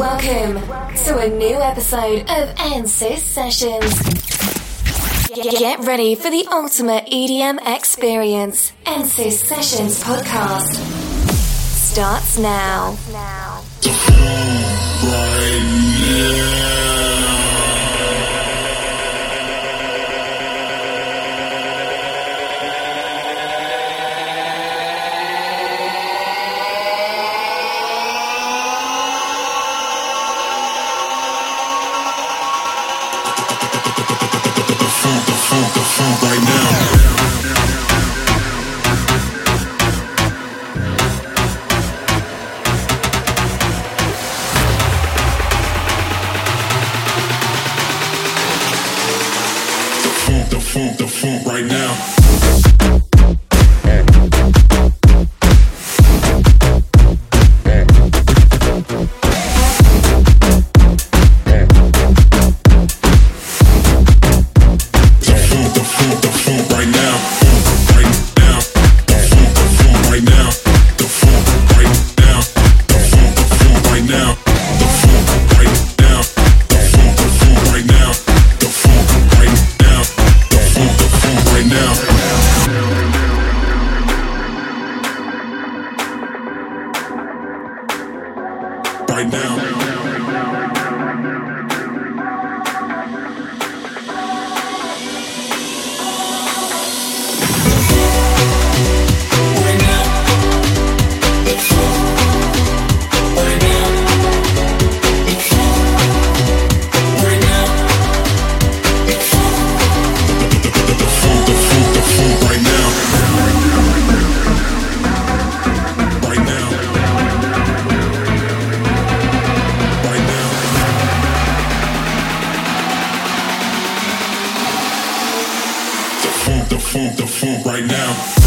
Welcome to a new episode of ANSYS Sessions. Get ready for the ultimate EDM experience. ANSYS Sessions podcast starts now. Right now. funk, the funk, the funk right now. right now.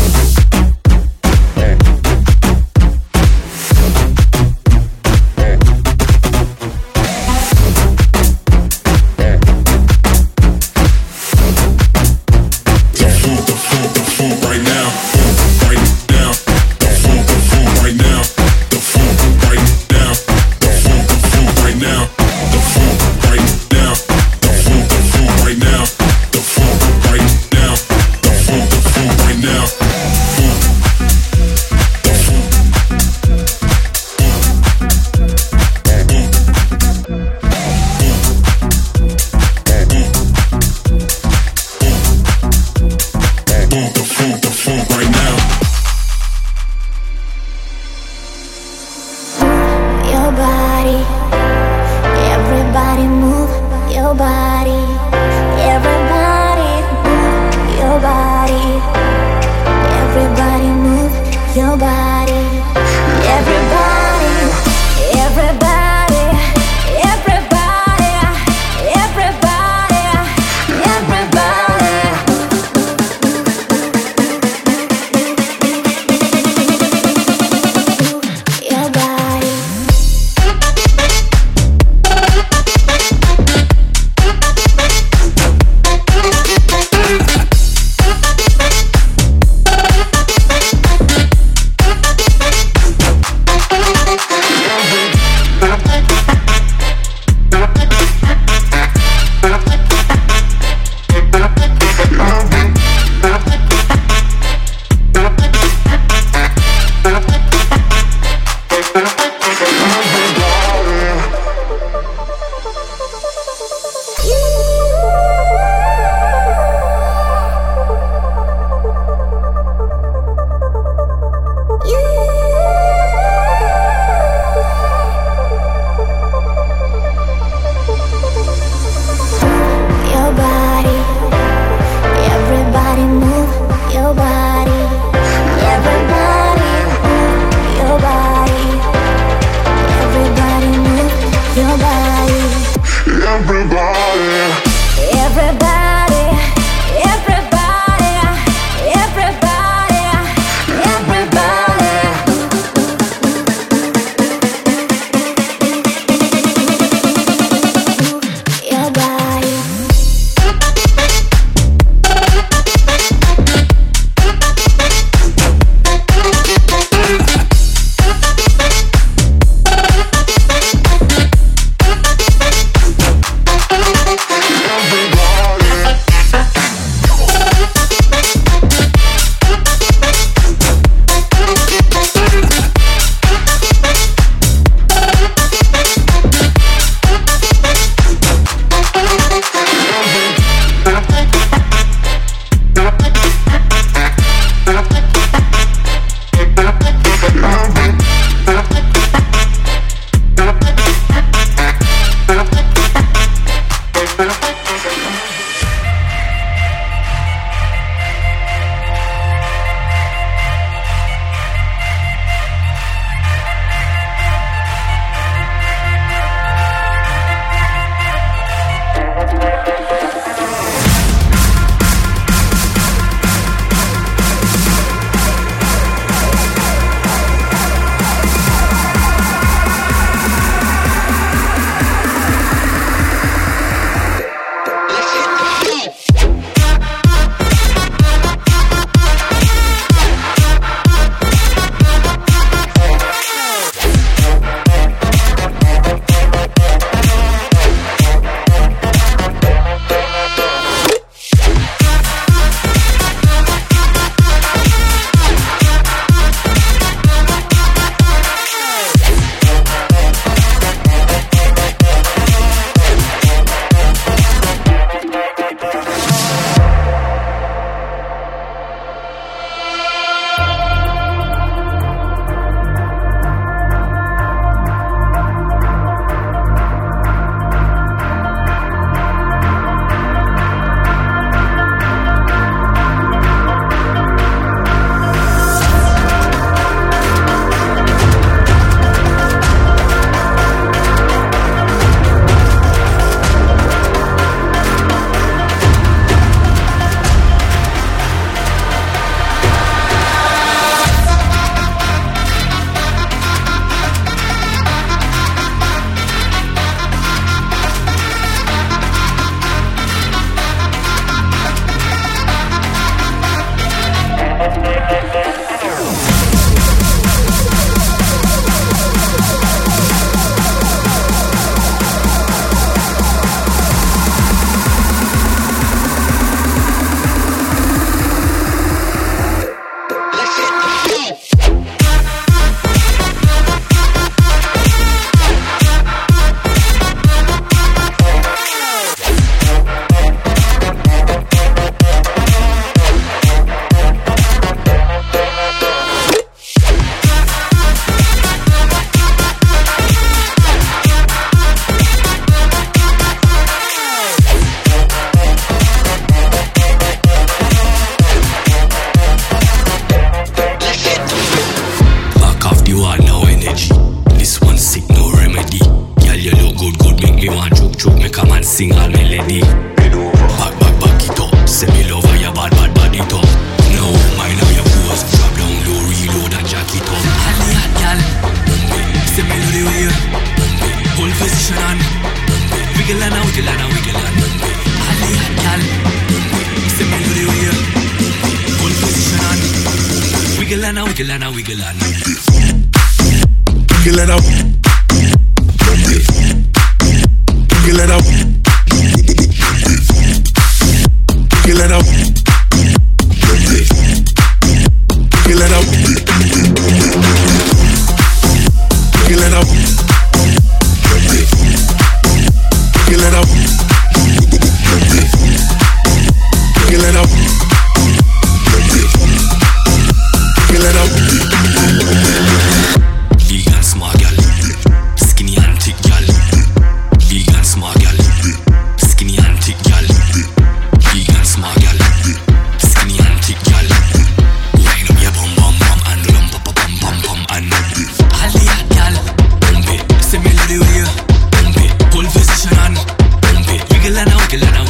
que la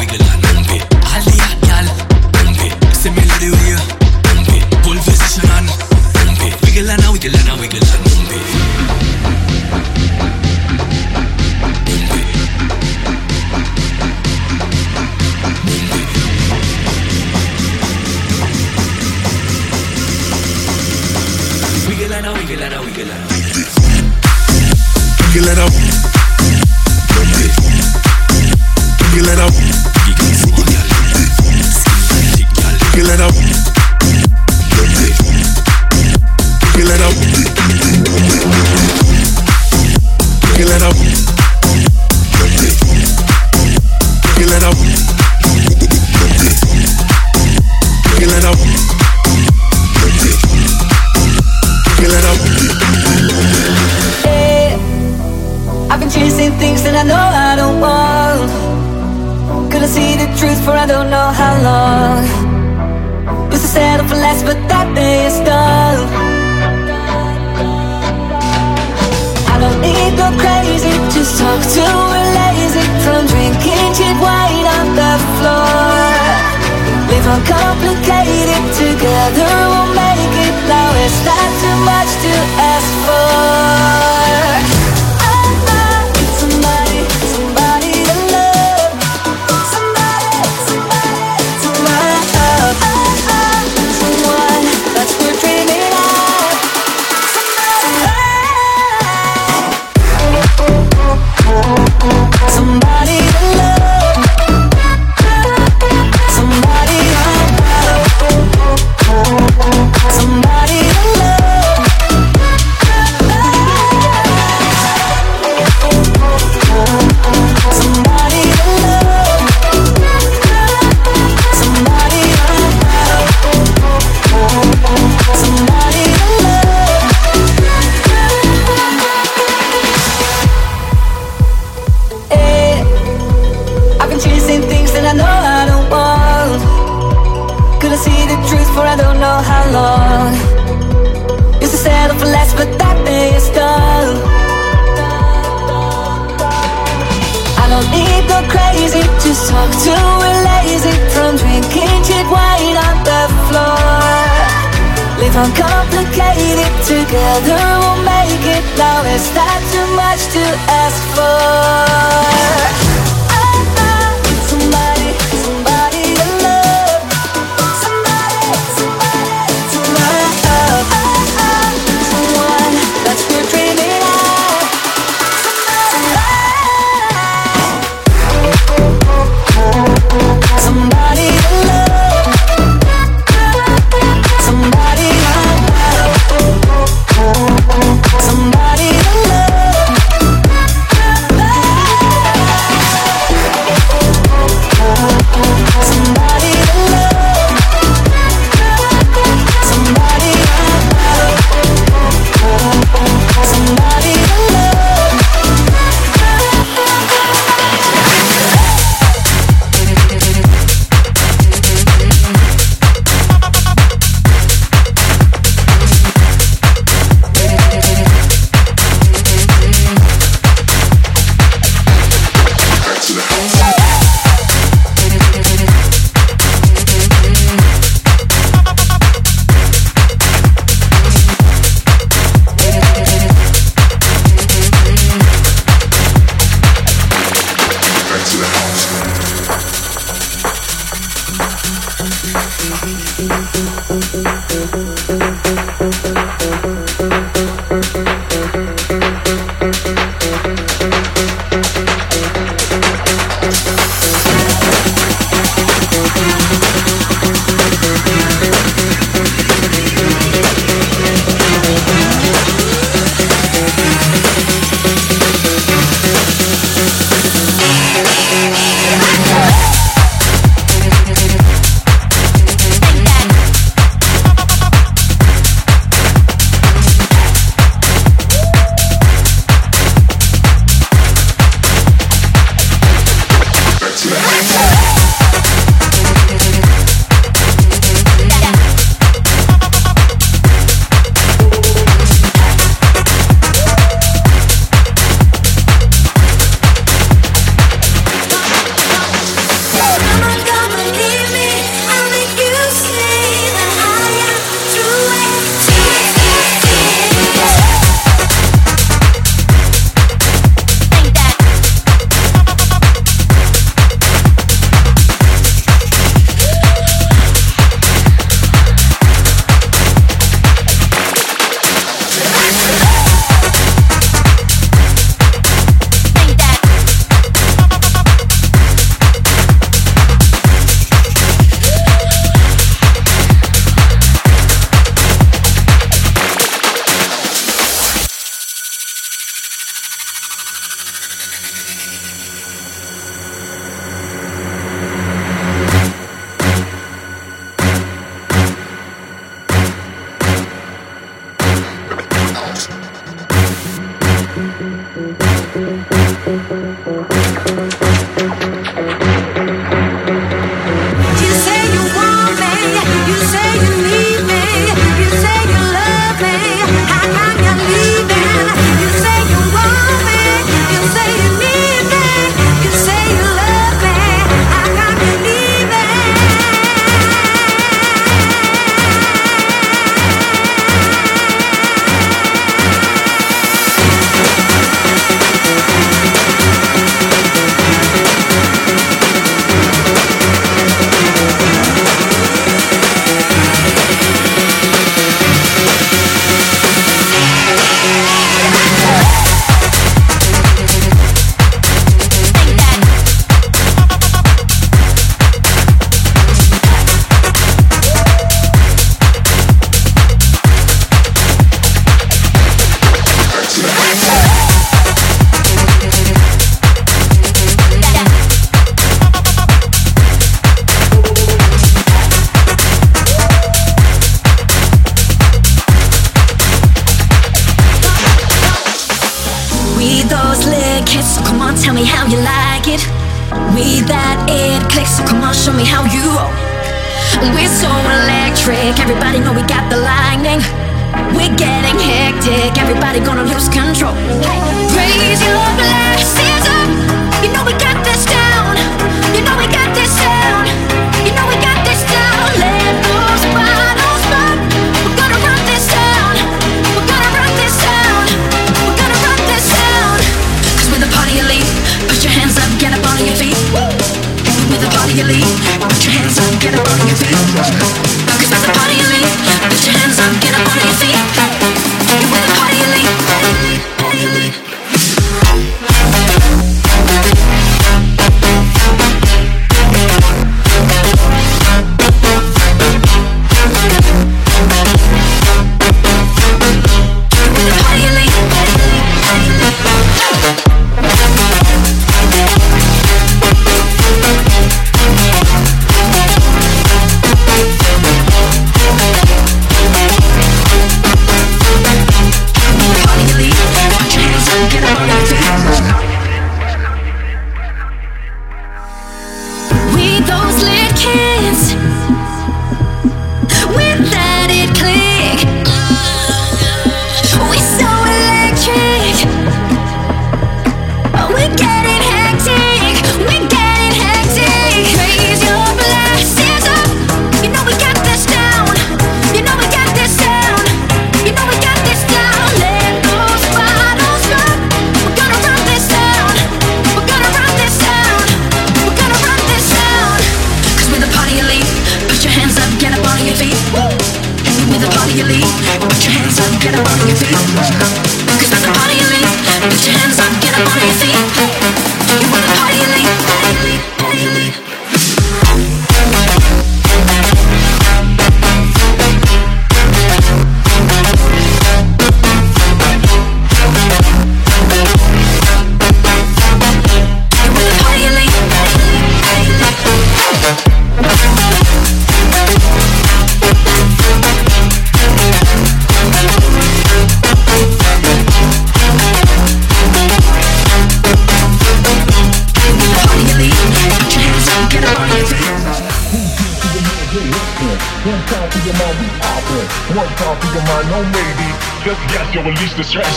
just gas, you release the stress.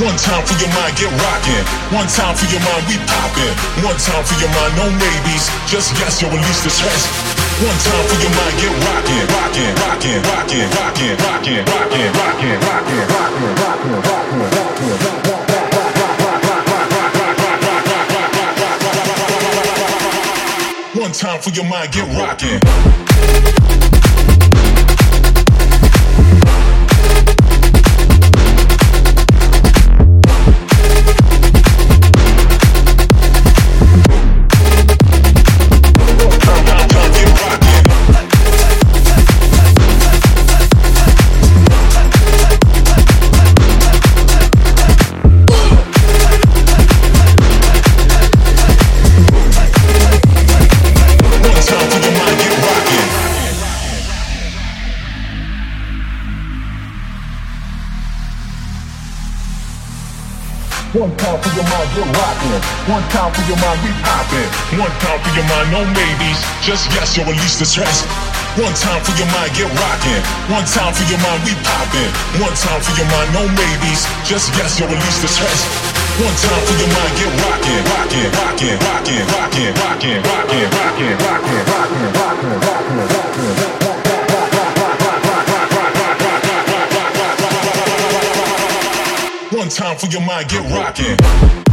One time for your mind, get rockin'. One time for your mind, we poppin'. One time for your mind, no maybes. Just yes, you release the stress. One time for your mind, get rockin', rockin', rockin', rockin', rockin', rockin', rockin', rockin', rockin', rockin', rockin', rockin', rockin', rockin'. One time for your mind, get rockin'. still rockin'. One time for your mind, we poppin'. One time for your mind, no maybes. Just yes, yo, at least the stress. One time for your mind, get rockin'. One time for your mind, we poppin'. One time for your mind, no maybes. Just yes, yo, at least the stress. One time for your mind, get rockin', rockin', rockin', rockin', rockin', rockin', rockin', rockin', rockin', rockin', rockin', rockin', rockin', rockin'. One time for your mind, get rockin'.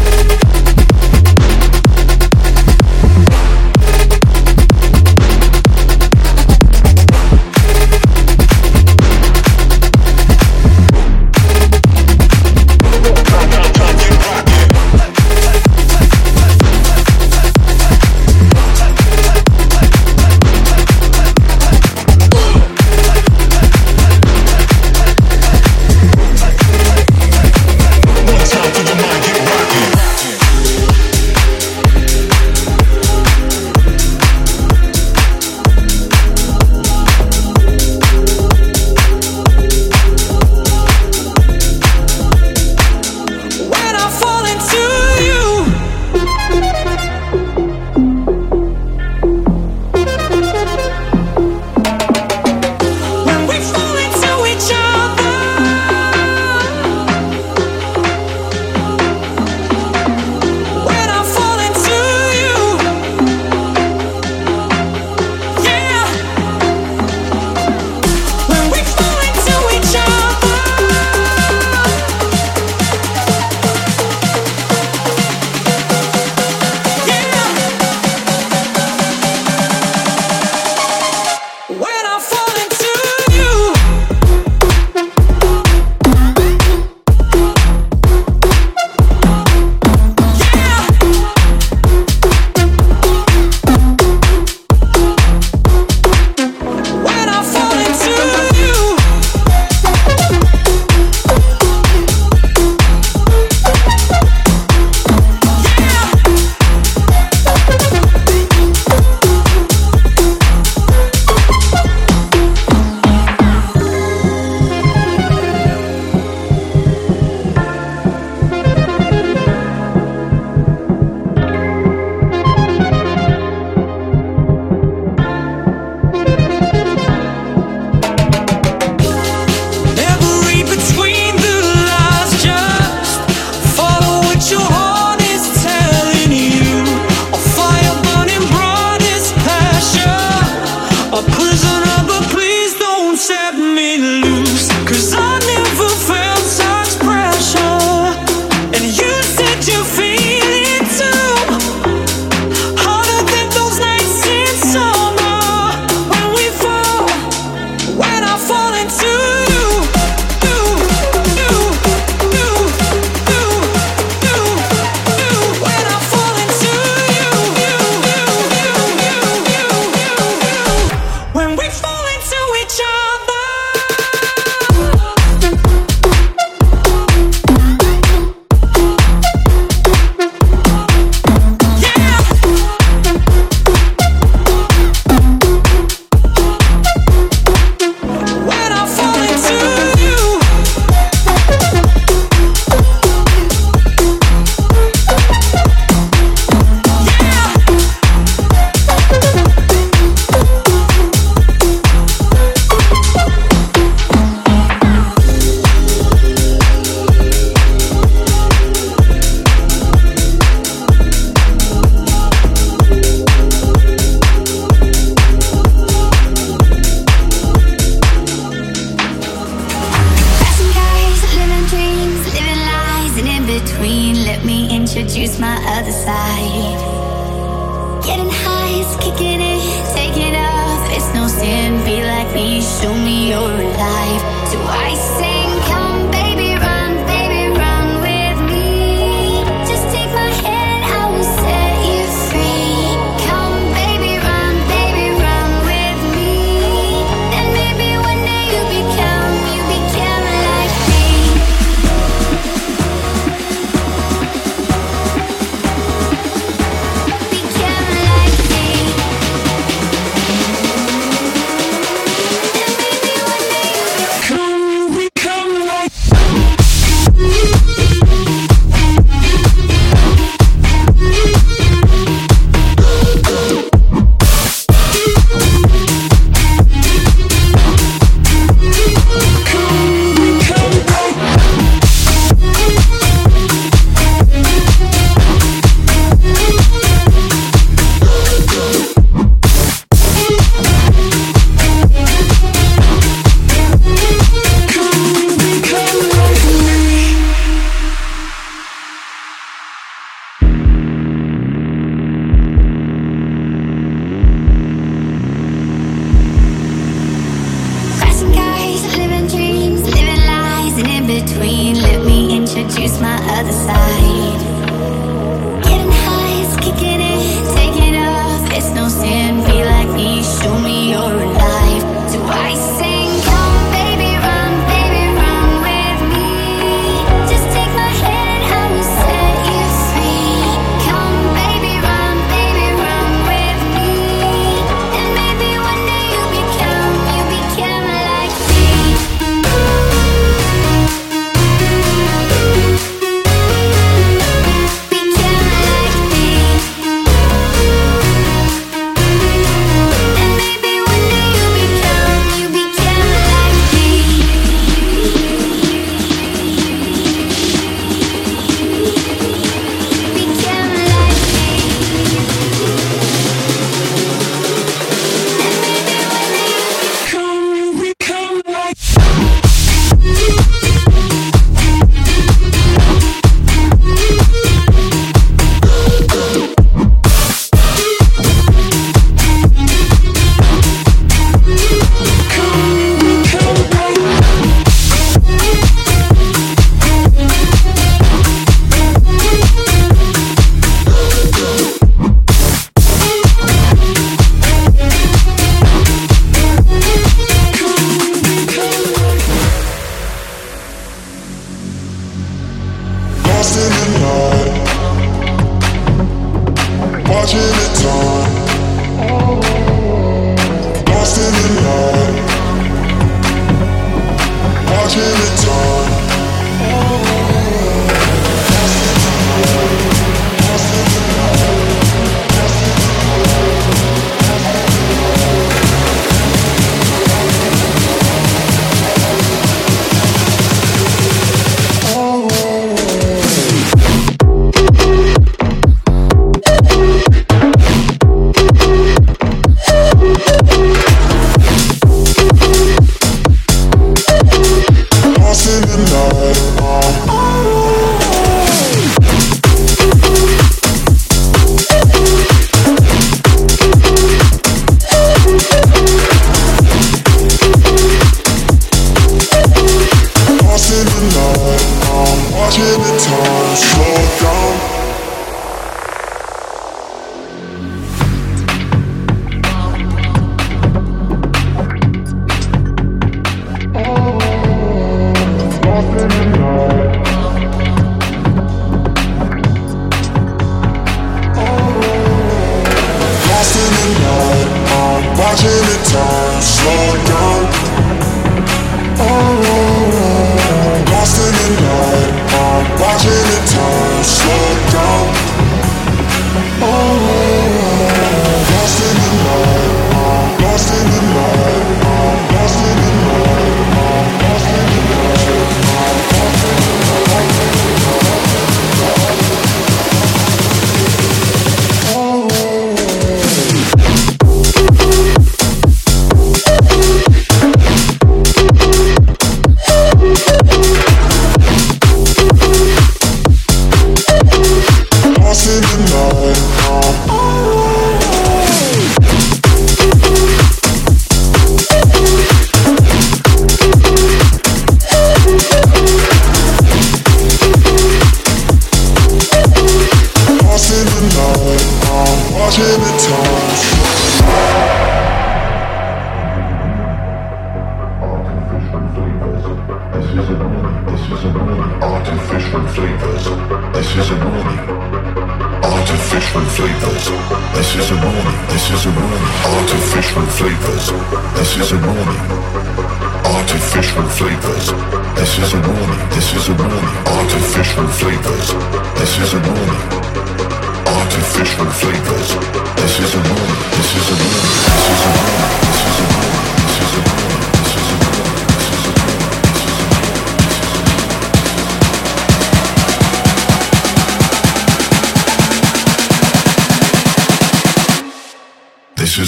Please show me you're alive. So I say. watching the time slow down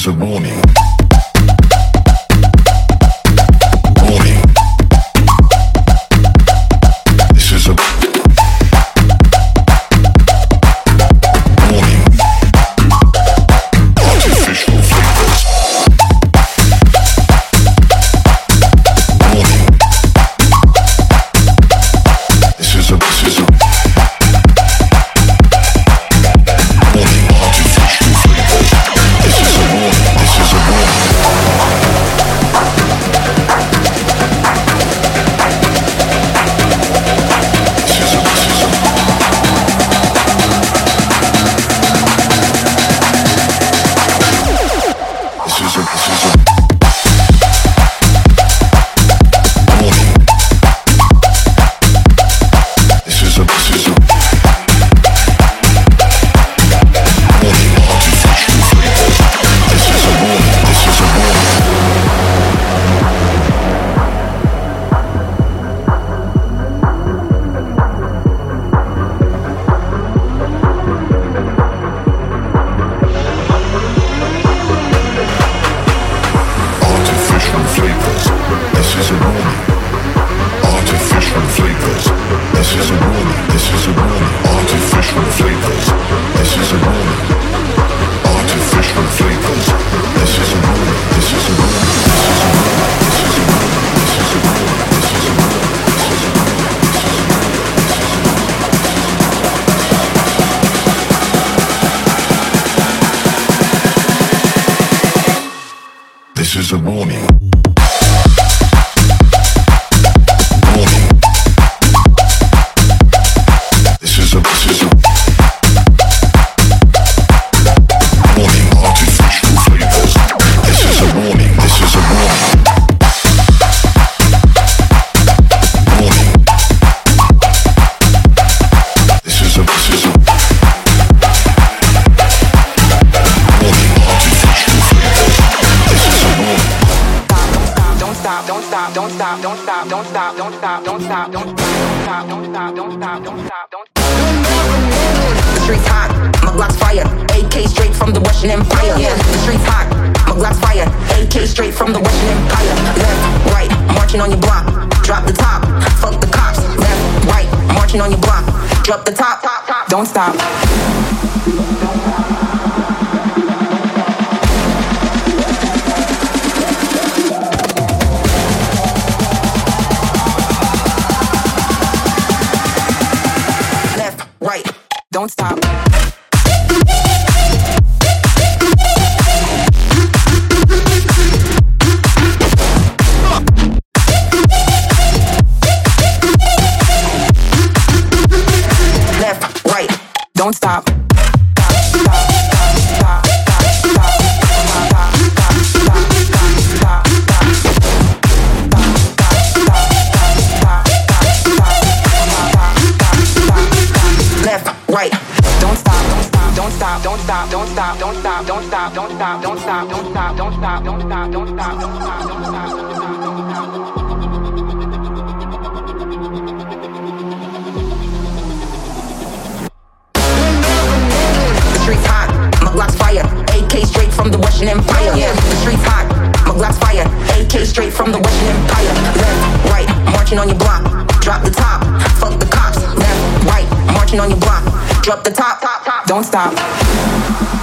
of warning. is a warning. Russian Empire. Yeah, the streets hot, my Glock's fire. AK straight from the Russian Empire. Left, right, marching on your block. Drop the top, fuck the cops. Left, right, marching on your block. Drop the top, top, top. Don't stop. Left, right, don't stop. don't stop, don't stop, don't stop, don't stop, don't stop, don't stop, don't stop, don't stop, don't stop, don't stop, don't stop, don't stop. AK straight from the Western Empire. Yeah, the streets hot. My Glock's fire, AK straight from the Western Empire. Left, right, marching on your block. Drop the top, fuck the cops. Left, right, marching on your block. Drop the top, top, top. Don't stop.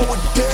forward down.